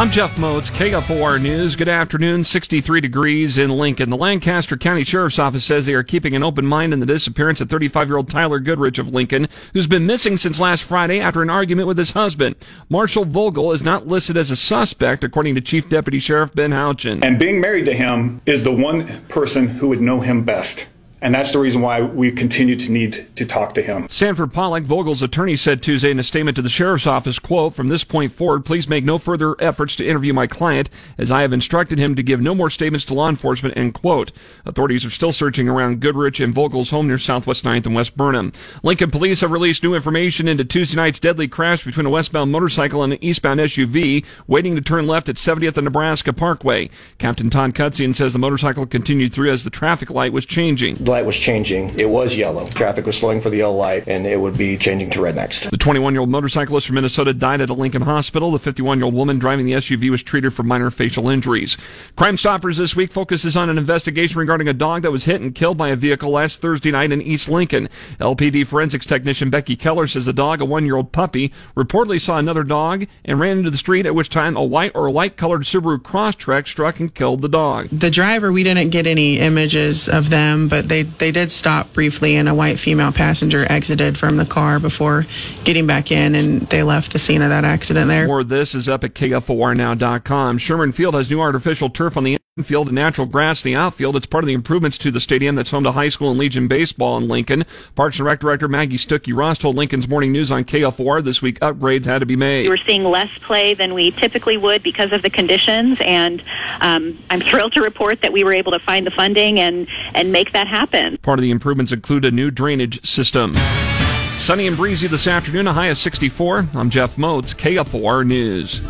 I'm Jeff Motz, KFOR News. Good afternoon. 63 degrees in Lincoln. The Lancaster County Sheriff's Office says they are keeping an open mind in the disappearance of 35 year old Tyler Goodrich of Lincoln, who's been missing since last Friday after an argument with his husband. Marshall Vogel is not listed as a suspect, according to Chief Deputy Sheriff Ben Houchin. And being married to him is the one person who would know him best. And that's the reason why we continue to need to talk to him. Sanford Pollock, Vogel's attorney, said Tuesday in a statement to the sheriff's office, quote, from this point forward, please make no further efforts to interview my client, as I have instructed him to give no more statements to law enforcement, end quote. Authorities are still searching around Goodrich and Vogel's home near Southwest 9th and West Burnham. Lincoln police have released new information into Tuesday night's deadly crash between a westbound motorcycle and an eastbound SUV waiting to turn left at 70th and Nebraska Parkway. Captain Todd Kocian says the motorcycle continued through as the traffic light was changing. The light was changing. It was yellow. Traffic was slowing for the yellow light, and it would be changing to red next. The 21 year old motorcyclist from Minnesota died at a Lincoln hospital. The 51 year old woman driving the SUV was treated for minor facial injuries. Crime Stoppers this week focuses on an investigation regarding a dog that was hit and killed by a vehicle last Thursday night in East Lincoln. LPD forensics technician Becky Keller says the dog, a one year old puppy, reportedly saw another dog and ran into the street, at which time a white or light colored Subaru Crosstrek struck and killed the dog. The driver, we didn't get any images of them, but they, they did stop briefly, and a white female passenger exited from the car before getting back in, and they left the scene of that accident there. More this is up at KFORnow.com. Sherman Field has new artificial turf on the infield and natural grass in the outfield. It's part of the improvements to the stadium that's home to high school and Legion baseball in Lincoln. Parks and Rec Director Maggie Stuckey Ross told Lincoln's Morning News on KFOR this week upgrades had to be made. We're seeing less play than we typically would because of the conditions, and um, I'm thrilled to report that we were able to find the funding and, and make that happen. Part of the improvements include a new drainage system. Sunny and breezy this afternoon, a high of 64. I'm Jeff Motz, KFOR News.